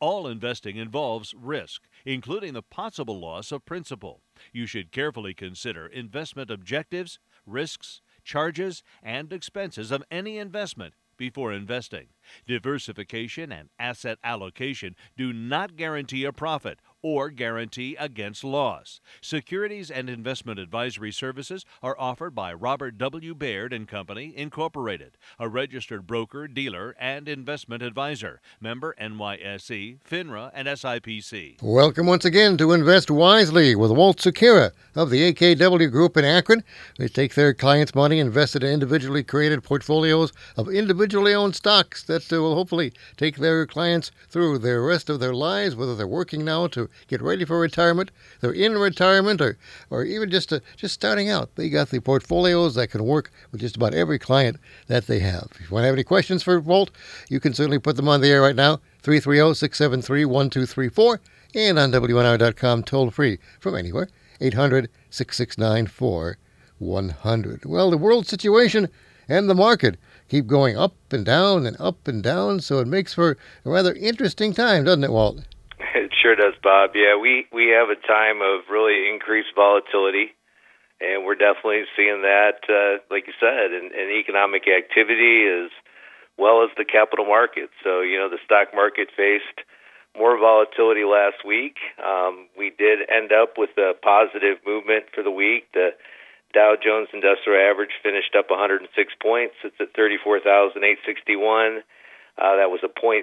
All investing involves risk, including the possible loss of principal. You should carefully consider investment objectives, risks, charges, and expenses of any investment before investing. Diversification and asset allocation do not guarantee a profit or guarantee against loss. Securities and investment advisory services are offered by Robert W. Baird and Company, Incorporated, a registered broker, dealer, and investment advisor. Member NYSE, FINRA, and SIPC. Welcome once again to Invest Wisely with Walt Sekera of the AKW Group in Akron. They take their clients' money invested in individually created portfolios of individually owned stocks that uh, will hopefully take their clients through the rest of their lives, whether they're working now to get ready for retirement, they're in retirement, or, or even just uh, just starting out. They got the portfolios that can work with just about every client that they have. If you want to have any questions for Walt, you can certainly put them on the air right now, 330 673 1234, and on WNIR.com toll free from anywhere, 800 669 4100. Well, the world situation and the market keep going up and down and up and down, so it makes for a rather interesting time, doesn't it, Walt? Sure does, Bob. Yeah, we we have a time of really increased volatility, and we're definitely seeing that, uh, like you said, in, in economic activity as well as the capital markets. So you know, the stock market faced more volatility last week. Um, we did end up with a positive movement for the week. The Dow Jones Industrial Average finished up 106 points. It's at 34,861. Uh, that was a 0.3%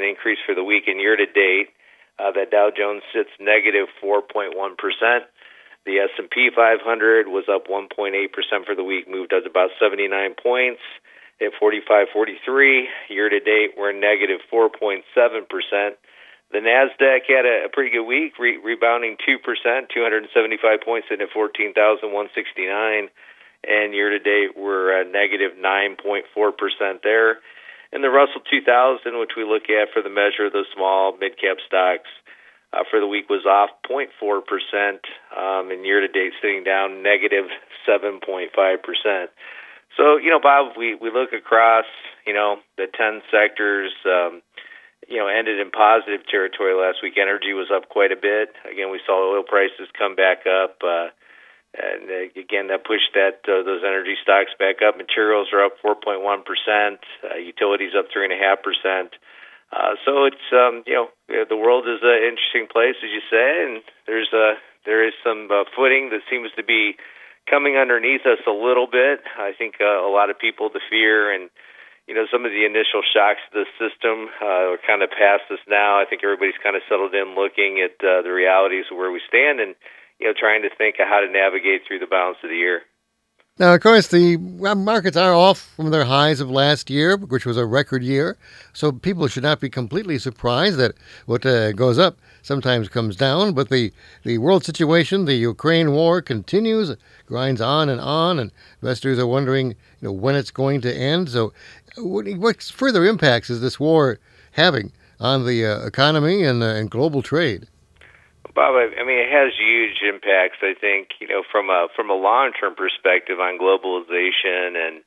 increase for the week and year to date. Uh, that Dow Jones sits negative 4.1. The S&P 500 was up 1.8% for the week, moved up about 79 points at 45.43. Year to date, we're negative 4.7%. The Nasdaq had a, pretty good week, re- rebounding two percent, 275 points, in at 14,169. And year to date, we're at negative 9.4 percent there. And the Russell 2000, which we look at for the measure of the small mid cap stocks, uh, for the week was off 0.4 percent, um, and year to date sitting down negative 7.5 percent. So you know, Bob, we we look across you know the 10 sectors. Um, you know, ended in positive territory last week. Energy was up quite a bit. Again, we saw oil prices come back up, uh, and uh, again that pushed that uh, those energy stocks back up. Materials are up 4.1 percent. Uh, utilities up three and a half percent. Uh, so it's um, you know the world is an interesting place, as you say, and there's a there is some uh, footing that seems to be coming underneath us a little bit. I think uh, a lot of people, the fear and you know, some of the initial shocks to the system uh, are kind of past us now. I think everybody's kind of settled in looking at uh, the realities of where we stand and, you know, trying to think of how to navigate through the balance of the year. Now, of course, the markets are off from their highs of last year, which was a record year. So people should not be completely surprised that what uh, goes up sometimes comes down. But the, the world situation, the Ukraine war continues, grinds on and on, and investors are wondering you know, when it's going to end. So what, what further impacts is this war having on the uh, economy and, uh, and global trade? Bob, I mean, it has huge impacts. I think you know from a from a long term perspective on globalization and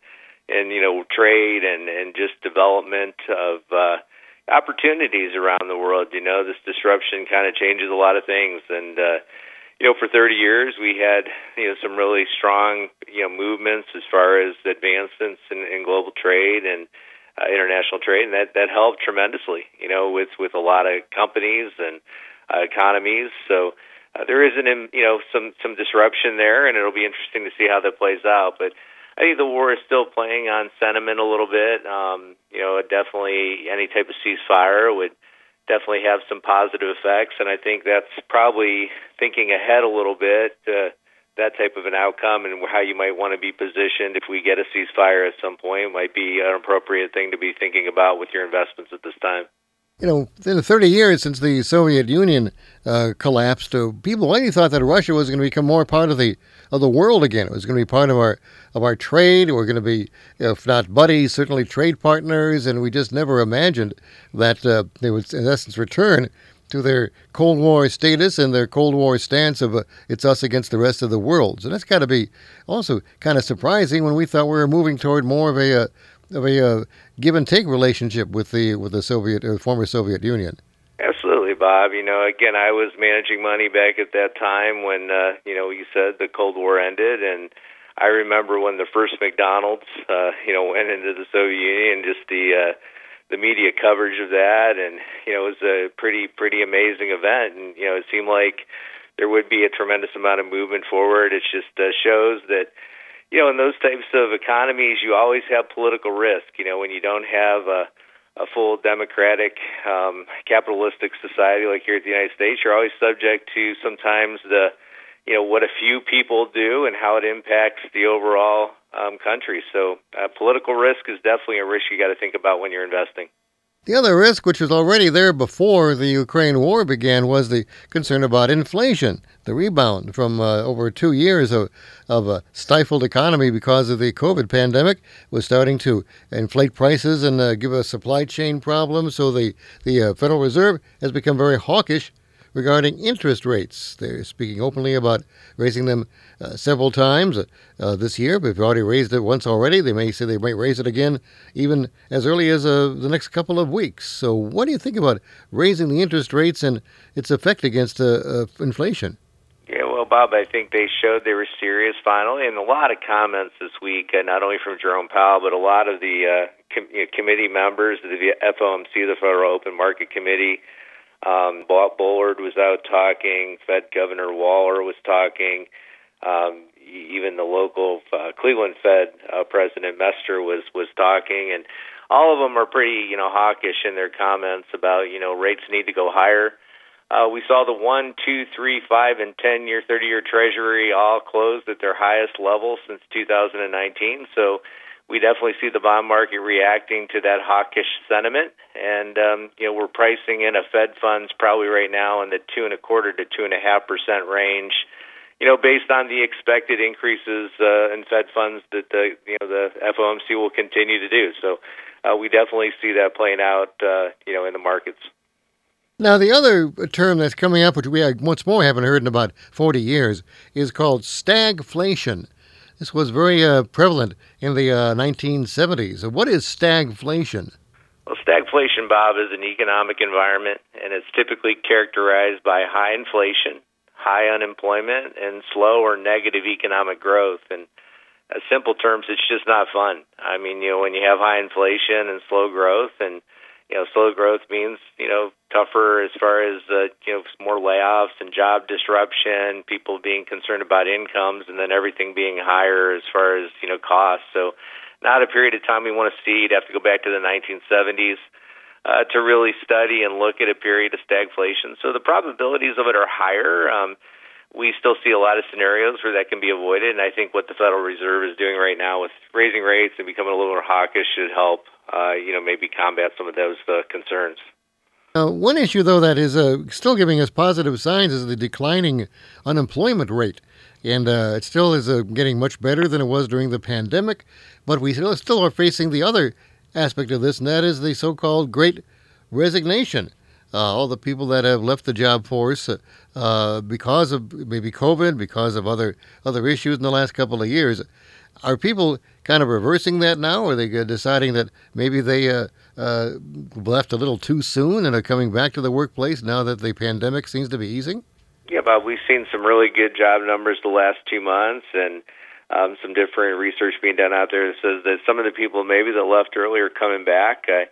and you know trade and and just development of uh, opportunities around the world. You know, this disruption kind of changes a lot of things, and uh, you know, for 30 years we had you know some really strong you know movements as far as advancements in, in global trade and uh, international trade, and that that helped tremendously. You know, with with a lot of companies and uh, economies. So uh, there is an you know some some disruption there, and it'll be interesting to see how that plays out. But I think the war is still playing on sentiment a little bit. Um, you know, definitely any type of ceasefire would definitely have some positive effects, and I think that's probably thinking ahead a little bit. Uh, that type of an outcome and how you might want to be positioned if we get a ceasefire at some point might be an appropriate thing to be thinking about with your investments at this time. You know, in the 30 years since the Soviet Union uh, collapsed, uh, people already thought that Russia was going to become more part of the of the world again. It was going to be part of our of our trade. We're going to be, if not buddies, certainly trade partners. And we just never imagined that uh, they would, in essence, return to their Cold War status and their Cold War stance of uh, it's us against the rest of the world. So that's got to be also kind of surprising when we thought we were moving toward more of a uh, of a uh, give and take relationship with the with the Soviet or former Soviet Union. Absolutely, Bob. You know, again, I was managing money back at that time when uh, you know you said the Cold War ended, and I remember when the first McDonald's uh, you know went into the Soviet Union, just the uh, the media coverage of that, and you know it was a pretty pretty amazing event, and you know it seemed like there would be a tremendous amount of movement forward. It just uh, shows that you know, in those types of economies, you always have political risk. You know, when you don't have a, a full democratic, um, capitalistic society like here at the United States, you're always subject to sometimes the, you know, what a few people do and how it impacts the overall um, country. So, uh, political risk is definitely a risk you got to think about when you're investing. The other risk, which was already there before the Ukraine war began, was the concern about inflation, the rebound from uh, over two years of, of a stifled economy because of the COVID pandemic was starting to inflate prices and uh, give us supply chain problems. So the, the uh, Federal Reserve has become very hawkish regarding interest rates. They're speaking openly about raising them uh, several times uh, this year. But they've already raised it once already. They may say they might raise it again even as early as uh, the next couple of weeks. So, what do you think about raising the interest rates and its effect against uh, uh, inflation? Yeah, well, Bob, I think they showed they were serious finally, and a lot of comments this week, uh, not only from Jerome Powell, but a lot of the com- you know, committee members of the FOMC, the Federal Open Market Committee, um, Bullard was out talking. Fed Governor Waller was talking. Um, even the local uh, Cleveland Fed uh, President Mester was was talking, and all of them are pretty, you know, hawkish in their comments about, you know, rates need to go higher. Uh, we saw the one, two, three, five, and ten year, thirty year Treasury all closed at their highest level since 2019. So we definitely see the bond market reacting to that hawkish sentiment, and um, you know we're pricing in a Fed funds probably right now in the two and a quarter to two and a half percent range. You know, based on the expected increases uh, in Fed funds that the you know the FOMC will continue to do. So uh, we definitely see that playing out. Uh, you know, in the markets. Now, the other term that's coming up, which we once more haven't heard in about 40 years, is called stagflation. This was very uh, prevalent in the uh, 1970s. What is stagflation? Well, stagflation, Bob, is an economic environment, and it's typically characterized by high inflation, high unemployment, and slow or negative economic growth. And in simple terms, it's just not fun. I mean, you know, when you have high inflation and slow growth, and you know, slow growth means you know tougher as far as uh, you know more layoffs and job disruption, people being concerned about incomes, and then everything being higher as far as you know costs. So, not a period of time we want to see. You'd have to go back to the 1970s. Uh, to really study and look at a period of stagflation. So the probabilities of it are higher. Um, we still see a lot of scenarios where that can be avoided, and I think what the Federal Reserve is doing right now with raising rates and becoming a little more hawkish should help uh, you know, maybe combat some of those uh, concerns. Uh, one issue, though, that is uh, still giving us positive signs is the declining unemployment rate. And it still is getting much better than it was during the pandemic. But we still, still are facing the other aspect of this, and that is the so called great resignation. all the people that have left the job force because of maybe COVID, because of other, other issues in the last couple of years. Are people kind of reversing that now? Are they deciding that maybe they uh, uh, left a little too soon and are coming back to the workplace now that the pandemic seems to be easing? Yeah, Bob, we've seen some really good job numbers the last two months, and um, some different research being done out there that says that some of the people maybe that left early are coming back. I,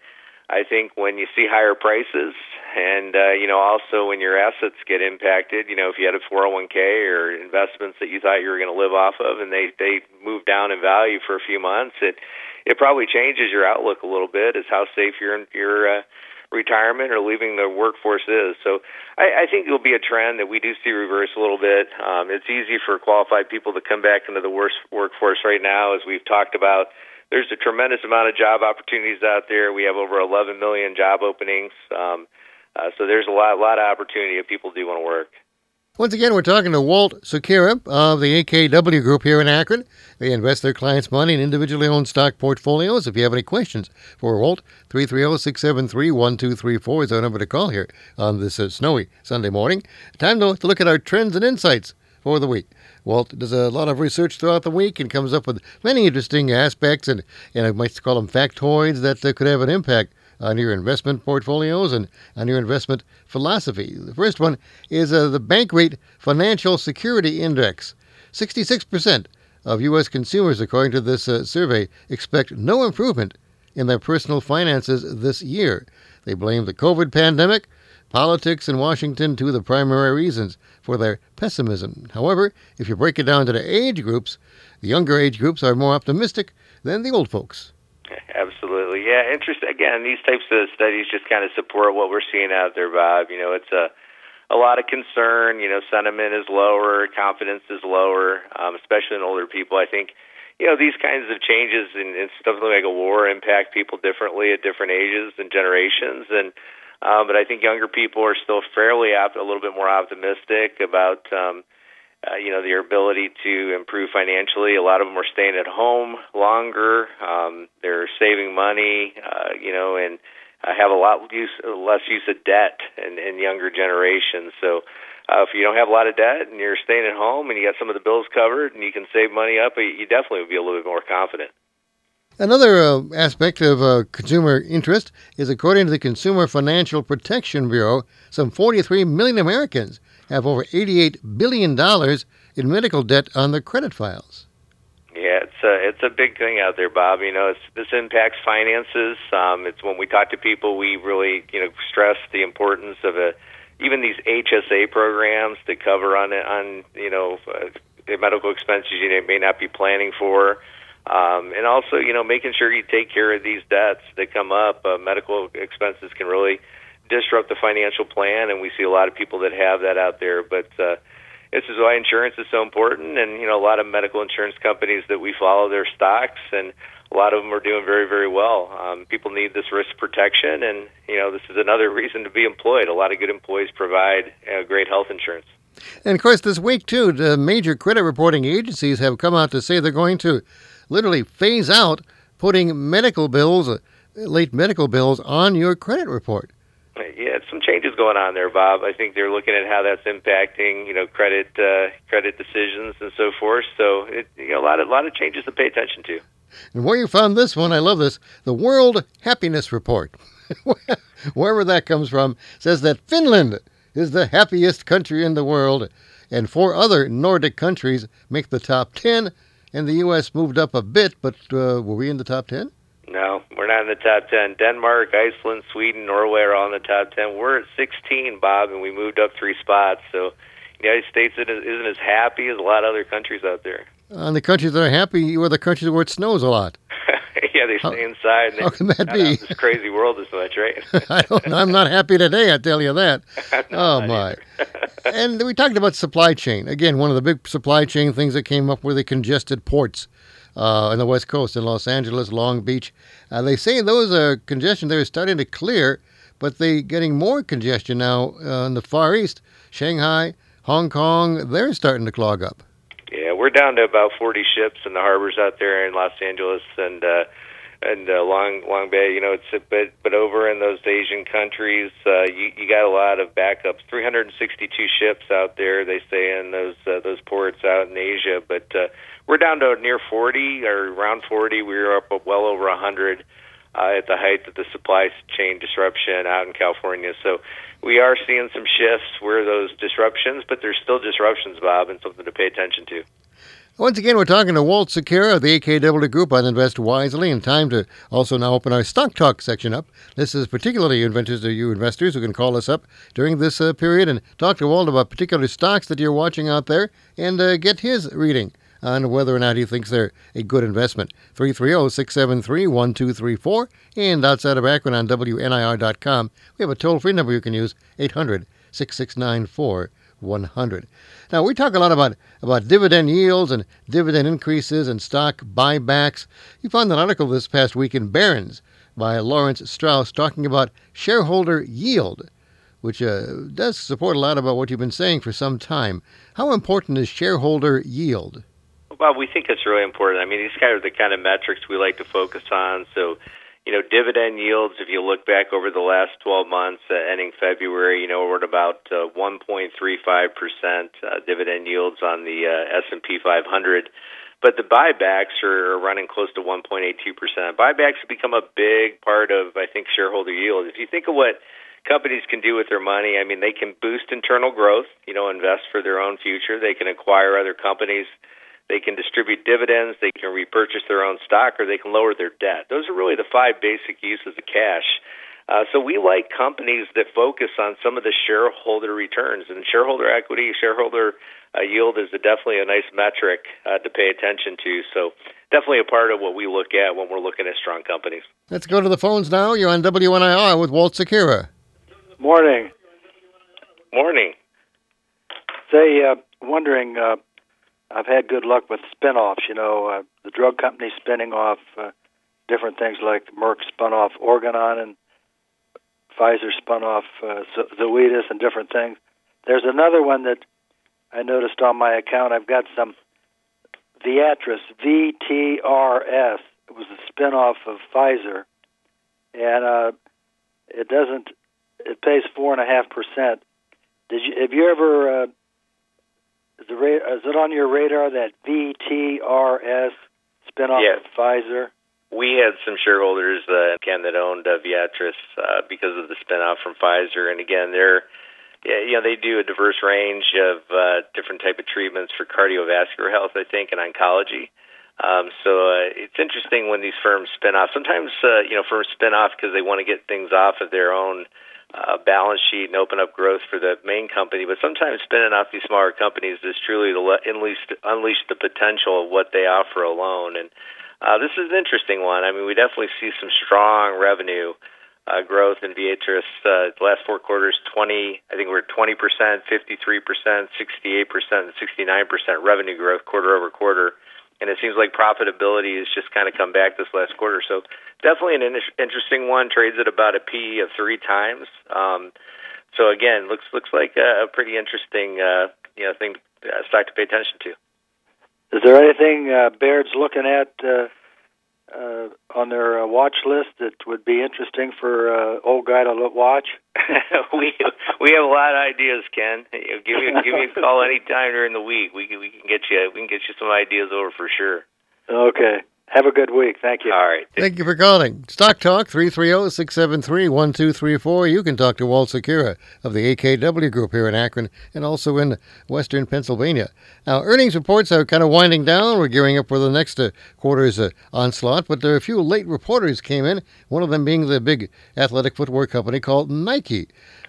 I think when you see higher prices and uh, you know, also when your assets get impacted, you know, if you had a 401k or investments that you thought you were going to live off of, and they they move down in value for a few months, it it probably changes your outlook a little bit as how safe your your uh, retirement or leaving the workforce is. So I, I think it'll be a trend that we do see reverse a little bit. Um, it's easy for qualified people to come back into the worst workforce right now, as we've talked about there's a tremendous amount of job opportunities out there. We have over 11 million job openings. Um, uh, so there's a lot, lot of opportunity if people do want to work. Once again, we're talking to Walt Sekera of the AKW Group here in Akron. They invest their clients' money in individually owned stock portfolios. If you have any questions for Walt, 330-673-1234 is our number to call here on this uh, snowy Sunday morning. Time to, to look at our trends and insights for the week. Walt does a lot of research throughout the week and comes up with many interesting aspects and, and I might call them factoids that uh, could have an impact on your investment portfolios and on your investment philosophy. The first one is uh, the Bankrate Financial Security Index. 66% of U.S. consumers, according to this uh, survey, expect no improvement in their personal finances this year. They blame the COVID pandemic, politics in Washington to the primary reasons for their pessimism. However, if you break it down to the age groups, the younger age groups are more optimistic than the old folks. Absolutely, yeah. Interest again. These types of studies just kind of support what we're seeing out there, Bob. You know, it's a a lot of concern. You know, sentiment is lower, confidence is lower, um, especially in older people. I think, you know, these kinds of changes and, and stuff like a war impact people differently at different ages and generations. And um, but I think younger people are still fairly op- a little bit more optimistic about. Um, uh, you know their ability to improve financially. A lot of them are staying at home longer. Um, they're saving money, uh, you know, and uh, have a lot use, less use of debt in, in younger generations. So. Uh, if you don't have a lot of debt and you're staying at home and you got some of the bills covered and you can save money up, you definitely would be a little bit more confident. Another uh, aspect of uh, consumer interest is according to the Consumer Financial Protection Bureau, some 43 million Americans have over $88 billion in medical debt on their credit files. Yeah, it's a it's a big thing out there, Bob. You know, this impacts finances. Um, it's when we talk to people, we really you know stress the importance of a even these HSA programs to cover on on you know uh, medical expenses you may not be planning for. Um, and also, you know, making sure you take care of these debts that come up. Uh, medical expenses can really disrupt the financial plan, and we see a lot of people that have that out there. But uh, this is why insurance is so important, and you know a lot of medical insurance companies that we follow their stocks, and a lot of them are doing very very well. Um, people need this risk protection, and you know this is another reason to be employed. A lot of good employees provide uh, great health insurance. And of course, this week too, the major credit reporting agencies have come out to say they're going to literally phase out putting medical bills, uh, late medical bills, on your credit report yeah, some changes going on there, Bob. I think they're looking at how that's impacting, you know, credit uh, credit decisions and so forth. So, it, you know, a lot of a lot of changes to pay attention to. And where you found this one, I love this. The World Happiness Report, wherever that comes from, says that Finland is the happiest country in the world, and four other Nordic countries make the top ten. And the U.S. moved up a bit, but uh, were we in the top ten? No, we're not in the top 10. Denmark, Iceland, Sweden, Norway are all in the top 10. We're at 16, Bob, and we moved up three spots. So the United States isn't as happy as a lot of other countries out there. Uh, and the countries that are happy are the countries where it snows a lot. yeah, they stay how, inside. And how can that be? This crazy world as much, right? I don't, I'm not happy today. I tell you that. no, oh my! and we talked about supply chain again. One of the big supply chain things that came up were the congested ports uh, on the West Coast in Los Angeles, Long Beach. Uh, they say those are congestion there is starting to clear, but they're getting more congestion now uh, in the Far East. Shanghai, Hong Kong, they're starting to clog up. Yeah, we're down to about 40 ships in the harbors out there in Los Angeles and uh, and uh, Long Long Bay. You know, it's a bit, but over in those Asian countries, uh, you you got a lot of backups. 362 ships out there. They say in those uh, those ports out in Asia, but uh, we're down to near 40 or around 40. We were up well over 100 uh, at the height of the supply chain disruption out in California. So we are seeing some shifts where those disruptions, but there's still disruptions, Bob, and something to pay attention to. Once again, we're talking to Walt Sekera of the AKW Group on Invest Wisely, and time to also now open our Stock Talk section up. This is particularly advantageous to you investors who can call us up during this uh, period and talk to Walt about particular stocks that you're watching out there and uh, get his reading on whether or not he thinks they're a good investment. 330 673 1234. And outside of Akron on WNIR.com, we have a toll free number you can use 800 6694 100. Now, we talk a lot about, about dividend yields and dividend increases and stock buybacks. You found an article this past week in Barron's by Lawrence Strauss talking about shareholder yield, which uh, does support a lot about what you've been saying for some time. How important is shareholder yield? Well, we think it's really important. I mean, these kind of the kind of metrics we like to focus on. So, you know, dividend yields, if you look back over the last 12 months, uh, ending February, you know, we're at about uh, 1.35% uh, dividend yields on the uh, S&P 500. But the buybacks are running close to 1.82%. Buybacks have become a big part of, I think, shareholder yield. If you think of what companies can do with their money, I mean, they can boost internal growth, you know, invest for their own future. They can acquire other companies. They can distribute dividends. They can repurchase their own stock, or they can lower their debt. Those are really the five basic uses of cash. Uh, so we like companies that focus on some of the shareholder returns and shareholder equity, shareholder uh, yield is a, definitely a nice metric uh, to pay attention to. So definitely a part of what we look at when we're looking at strong companies. Let's go to the phones now. You're on WNIR with Walt Sekera. Morning. Morning. Say, uh, wondering, uh, I've had good luck with spin-offs. You know, uh, the drug company spinning off uh, different things like Merck spun off Organon and Pfizer spun off uh, Zoetis and different things. There's another one that I noticed on my account. I've got some Viatris, VTRS. It was a spinoff of Pfizer, and uh, it doesn't. It pays four and a half percent. Did you have you ever? Uh, is, the, is it on your radar that VTRS spinoff yes. of Pfizer? We had some shareholders, uh, Ken, that owned uh, Viatris uh, because of the spinoff from Pfizer, and again, they're yeah, you know, they do a diverse range of uh, different type of treatments for cardiovascular health, I think, and oncology. Um, so uh, it's interesting when these firms spin off. Sometimes, uh, you know, firms spin off because they want to get things off of their own uh, balance sheet and open up growth for the main company. But sometimes spinning off these smaller companies is truly to let, unleash, unleash the potential of what they offer alone. And uh, this is an interesting one. I mean, we definitely see some strong revenue uh, growth in Viatris. Uh, the last four quarters, 20, I think we're 20%, 53%, 68%, and 69% revenue growth quarter over quarter. And it seems like profitability has just kind of come back this last quarter. So definitely an in- interesting one. Trades at about a P of three times. Um, so again, looks looks like a, a pretty interesting uh, you know thing uh, stock to pay attention to. Is there anything uh, Baird's looking at uh, uh, on their uh, watch list that would be interesting for uh, old guy to watch? we we have a lot of ideas, Ken. Give me give me a call anytime during the week. We can we can get you we can get you some ideas over for sure. Okay. Have a good week. Thank you. All right. Thank you for calling. Stock Talk 330-673-1234. You can talk to Walt Sekera of the AKW Group here in Akron and also in western Pennsylvania. Now, earnings reports are kind of winding down. We're gearing up for the next uh, quarter's uh, onslaught, but there are a few late reporters came in, one of them being the big athletic footwear company called Nike.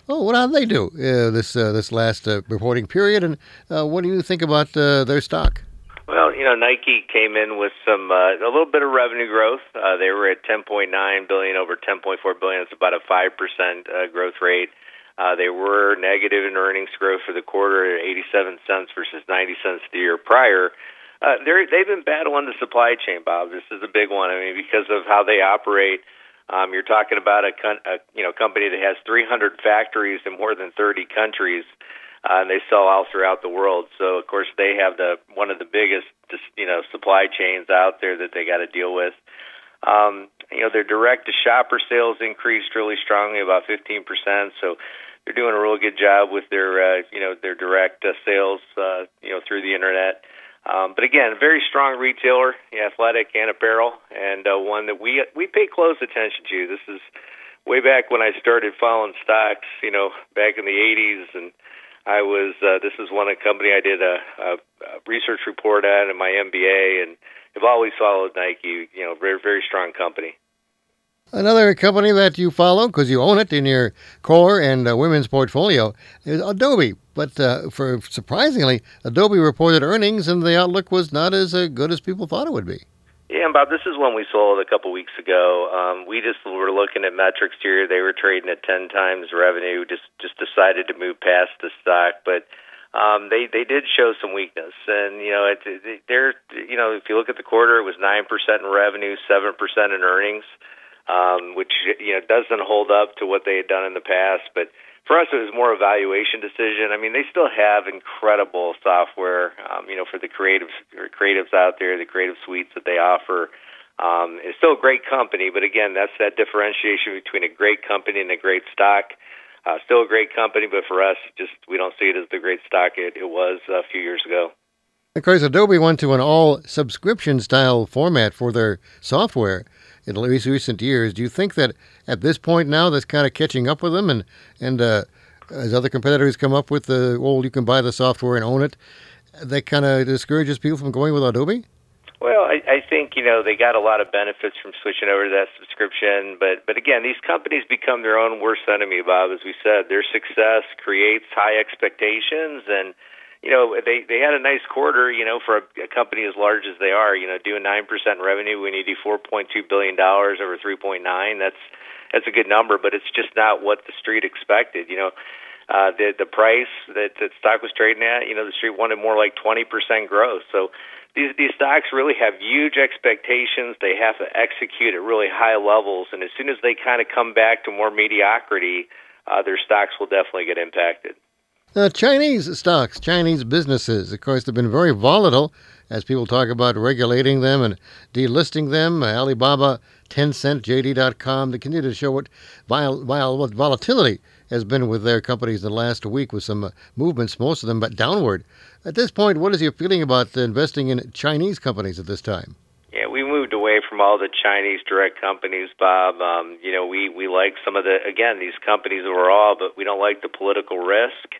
Oh, what did they do uh, this uh, this last uh, reporting period, and uh, what do you think about their stock? Well, you know, Nike came in with some uh, a little bit of revenue growth. Uh, they were at 10.9 billion over 10.4 billion. It's about a five percent uh, growth rate. Uh, they were negative in earnings growth for the quarter at 87 cents versus 90 cents the year prior. Uh, they've been battling the supply chain, Bob. This is a big one. I mean, because of how they operate. Um, you're talking about a, a you know company that has 300 factories in more than 30 countries uh, and they sell all throughout the world. So of course they have the one of the biggest you know supply chains out there that they got to deal with. Um, you know their direct to shopper sales increased really strongly, about 15%. So they're doing a real good job with their uh, you know their direct uh, sales uh, you know through the internet. Um, but again, a very strong retailer, athletic and apparel, and uh, one that we we pay close attention to. This is way back when I started following stocks, you know, back in the 80s, and I was uh, this is one company I did a, a, a research report at in my MBA, and have always followed Nike. You know, very very strong company. Another company that you follow because you own it in your core and uh, women's portfolio is Adobe. But uh, for surprisingly, Adobe reported earnings, and the outlook was not as uh, good as people thought it would be. Yeah, and Bob, this is one we sold a couple weeks ago. Um, we just were looking at metrics here. They were trading at ten times revenue. Just just decided to move past the stock, but um, they they did show some weakness, and you know, it, it, they're you know, if you look at the quarter, it was nine percent in revenue, seven percent in earnings, um, which you know doesn't hold up to what they had done in the past. But for us, it was more a valuation decision. I mean, they still have incredible software, um, you know, for the creatives creatives out there, the creative suites that they offer. Um, it's still a great company, but again, that's that differentiation between a great company and a great stock. Uh, still a great company, but for us, just we don't see it as the great stock it, it was a few years ago. Of course, Adobe went to an all subscription style format for their software in recent years. Do you think that at this point now that's kind of catching up with them, and and uh, as other competitors come up with the well, you can buy the software and own it, that kind of discourages people from going with Adobe? Well, I, I think you know they got a lot of benefits from switching over to that subscription, but but again, these companies become their own worst enemy, Bob. As we said, their success creates high expectations, and you know they they had a nice quarter. You know, for a, a company as large as they are, you know, doing nine percent revenue when you do four point two billion dollars over three point nine, that's that's a good number, but it's just not what the street expected. You know, uh, the the price that the stock was trading at, you know, the street wanted more like twenty percent growth. So these these stocks really have huge expectations. They have to execute at really high levels, and as soon as they kind of come back to more mediocrity, uh, their stocks will definitely get impacted. Now, Chinese stocks, Chinese businesses, of course, have been very volatile as people talk about regulating them and delisting them. Alibaba, Tencent, JD.com, they continue to show what, vol- what volatility has been with their companies the last week with some uh, movements, most of them, but downward. At this point, what is your feeling about investing in Chinese companies at this time? Yeah, we moved away from all the Chinese direct companies, Bob. Um, you know, we we like some of the again these companies overall, but we don't like the political risk.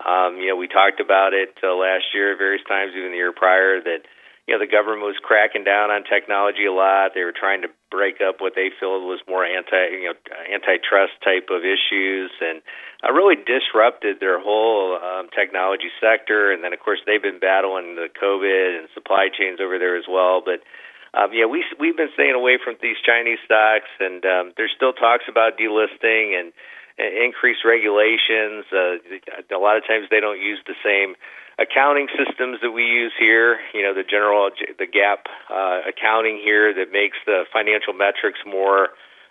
Um, you know, we talked about it uh, last year, various times, even the year prior, that you know the government was cracking down on technology a lot. They were trying to break up what they feel was more anti you know antitrust type of issues and uh, really disrupted their whole um, technology sector. And then of course they've been battling the COVID and supply chains over there as well. But um, yeah, we we've been staying away from these Chinese stocks, and um, there's still talks about delisting and, and increased regulations. Uh, a lot of times they don't use the same accounting systems that we use here. You know, the general the GAAP uh, accounting here that makes the financial metrics more,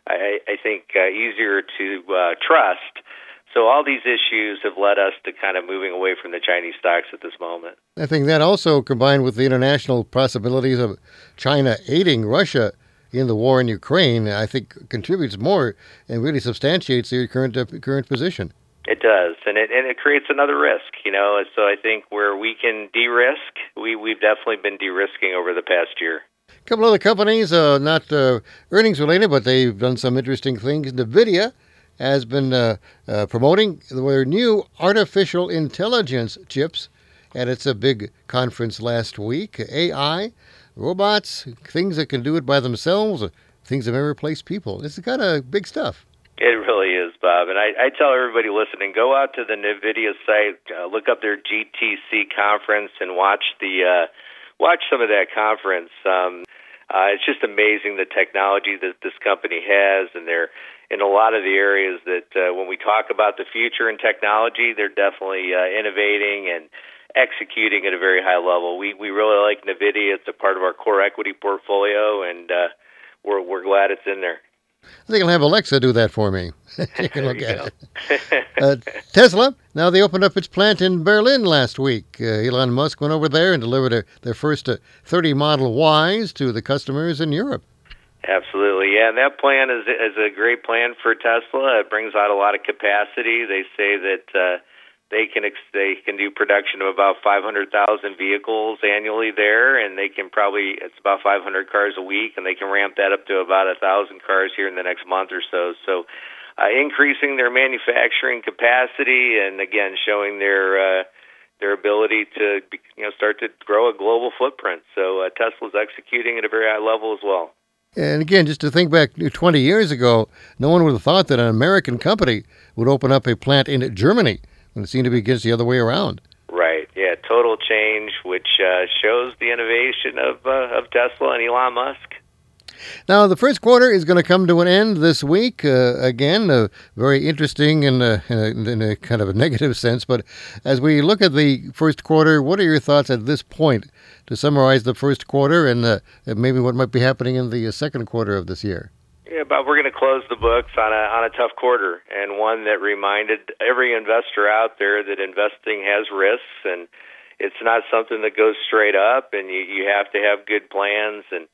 I, I think, uh, easier to uh, trust. So all these issues have led us to kind of moving away from the Chinese stocks at this moment. I think that also combined with the international possibilities of China aiding Russia in the war in Ukraine, I think contributes more and really substantiates the current uh, current position. It does, and it and it creates another risk, you know. So I think where we can de-risk, we we've definitely been de-risking over the past year. A couple other companies, uh, not uh, earnings related, but they've done some interesting things. Nvidia has been uh, uh promoting their new artificial intelligence chips at its a big conference last week. AI, robots, things that can do it by themselves, things that may replace people. It's kind of big stuff. It really is, Bob. And I, I tell everybody listening, go out to the NVIDIA site, uh, look up their GTC conference, and watch the uh, watch some of that conference. Um, uh, it's just amazing the technology that this company has, and they're in a lot of the areas that uh, when we talk about the future in technology, they're definitely uh, innovating and executing at a very high level. We we really like NVIDIA. It's a part of our core equity portfolio, and uh, we're we're glad it's in there. I think I'll have Alexa do that for me. you can look at it. uh, Tesla, now they opened up its plant in Berlin last week. Uh, Elon Musk went over there and delivered a, their first uh, 30 Model Ys to the customers in Europe. Absolutely, yeah. And that plan is is a great plan for Tesla. It brings out a lot of capacity. They say that uh, they can ex- they can do production of about 500,000 vehicles annually there, and they can probably it's about 500 cars a week, and they can ramp that up to about a thousand cars here in the next month or so. So, uh, increasing their manufacturing capacity, and again showing their uh, their ability to you know start to grow a global footprint. So uh, Tesla's executing at a very high level as well. And again, just to think back 20 years ago, no one would have thought that an American company would open up a plant in Germany when it seemed to be against the other way around. Right. Yeah. Total change, which uh, shows the innovation of uh, of Tesla and Elon Musk. Now, the first quarter is going to come to an end this week. Uh, again, uh, very interesting in a, in a, kind of a negative sense. But as we look at the first quarter, what are your thoughts at this point to summarize the first quarter and uh, maybe what might be happening in the uh, second quarter of this year? Yeah, but we're going to close the books on a on a tough quarter and one that reminded every investor out there that investing has risks and it's not something that goes straight up and you you have to have good plans. And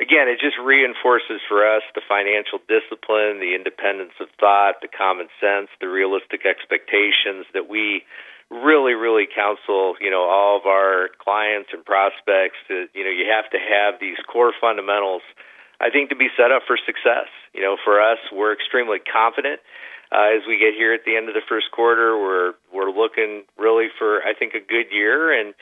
again it just reinforces for us the financial discipline, the independence of thought, the common sense, the realistic expectations that we really really counsel, you know, all of our clients and prospects that you know you have to have these core fundamentals I think to be set up for success. You know, for us, we're extremely confident uh, as we get here at the end of the first quarter. We're we're looking really for I think a good year, and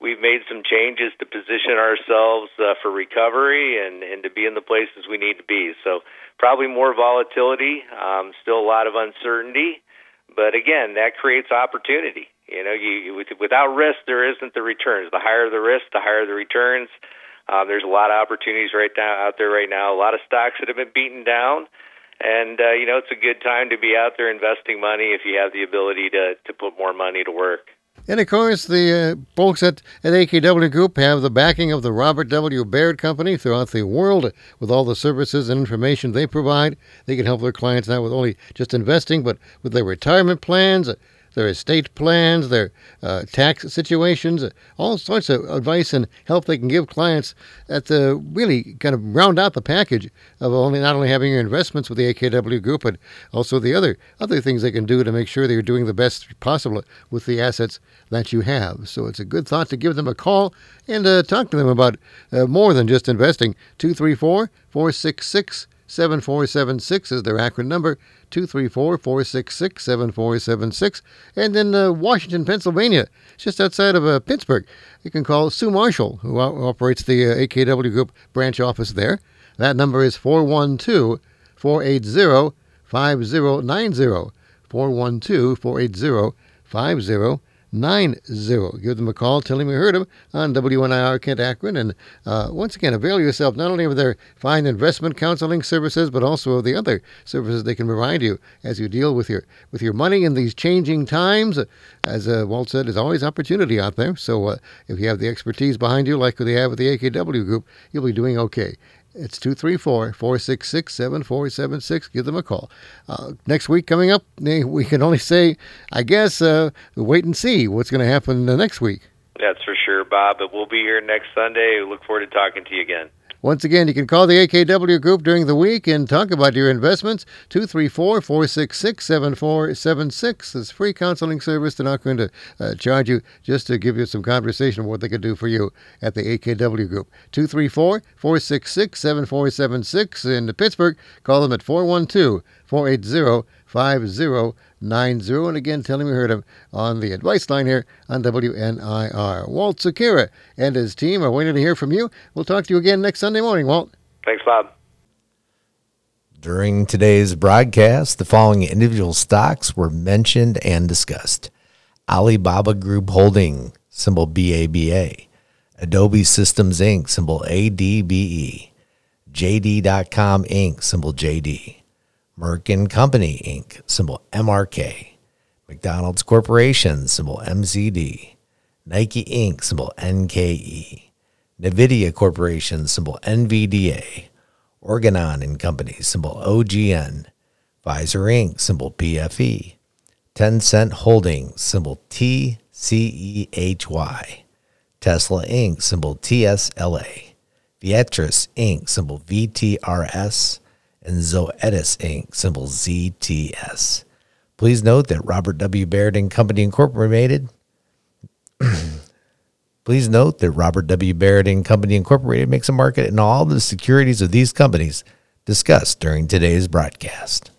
we've made some changes to position ourselves uh, for recovery and and to be in the places we need to be. So probably more volatility, um, still a lot of uncertainty, but again, that creates opportunity. You know, you, you without risk, there isn't the returns. The higher the risk, the higher the returns. Um, there's a lot of opportunities right now out there right now. A lot of stocks that have been beaten down, and uh, you know it's a good time to be out there investing money if you have the ability to to put more money to work. And of course, the uh, folks at, at AKW Group have the backing of the Robert W. Baird Company throughout the world with all the services and information they provide. They can help their clients not with only just investing, but with their retirement plans, their estate plans, their uh, tax situations, all sorts of advice and help they can give clients that uh, really kind of round out the package of only not only having your investments with the AKW Group, but also the other other things they can do to make sure that you're doing the best possible with the assets that you have. So it's a good thought to give them a call and uh, talk to them about uh, more than just investing. 234 466 7476 is their Akron number, 234 466 7476. And in uh, Washington, Pennsylvania, just outside of uh, Pittsburgh, you can call Sue Marshall, who operates the uh, AKW Group branch office there. That number is 412 480 5090. 412 480 5090 zero. Give them a call, tell them you heard them on WNIR Kent Akron. And uh, once again, avail yourself not only of their fine investment counseling services, but also of the other services they can provide you as you deal with your with your money in these changing times. As uh, Walt said, there's always opportunity out there. So uh, if you have the expertise behind you, like they have with the AKW Group, you'll be doing okay. It's 234 466 7476. Give them a call. Uh, next week coming up, we can only say, I guess, uh, wait and see what's going to happen next week. That's for sure, Bob. But we'll be here next Sunday. We look forward to talking to you again. Once again, you can call the AKW Group during the week and talk about your investments. 234 466 7476 is free counseling service. They're not going to uh, charge you just to give you some conversation of what they can do for you at the AKW Group. 234 466 7476 in Pittsburgh. Call them at 412 480 5090. And again, tell him you heard him on the advice line here on WNIR. Walt Sekera and his team are waiting to hear from you. We'll talk to you again next Sunday morning, Walt. Thanks, Bob. During today's broadcast, the following individual stocks were mentioned and discussed Alibaba Group Holding, symbol BABA, Adobe Systems Inc., symbol ADBE, JD.com Inc., symbol JD. Merck & Company Inc., symbol MRK, McDonald's Corporation, symbol MCD, Nike Inc., symbol NKE, NVIDIA Corporation, symbol NVDA, Organon and Company, symbol OGN, Pfizer Inc., symbol PFE, Tencent Holdings, symbol TCEHY, Tesla Inc., symbol TSLA, Viatris Inc., symbol VTRS, and Zoetis Inc., symbol ZTS. Please note that Robert W. Baird and Company Incorporated. Please note that Robert W. Baird and Company Incorporated makes a market in all the securities of these companies discussed during today's broadcast.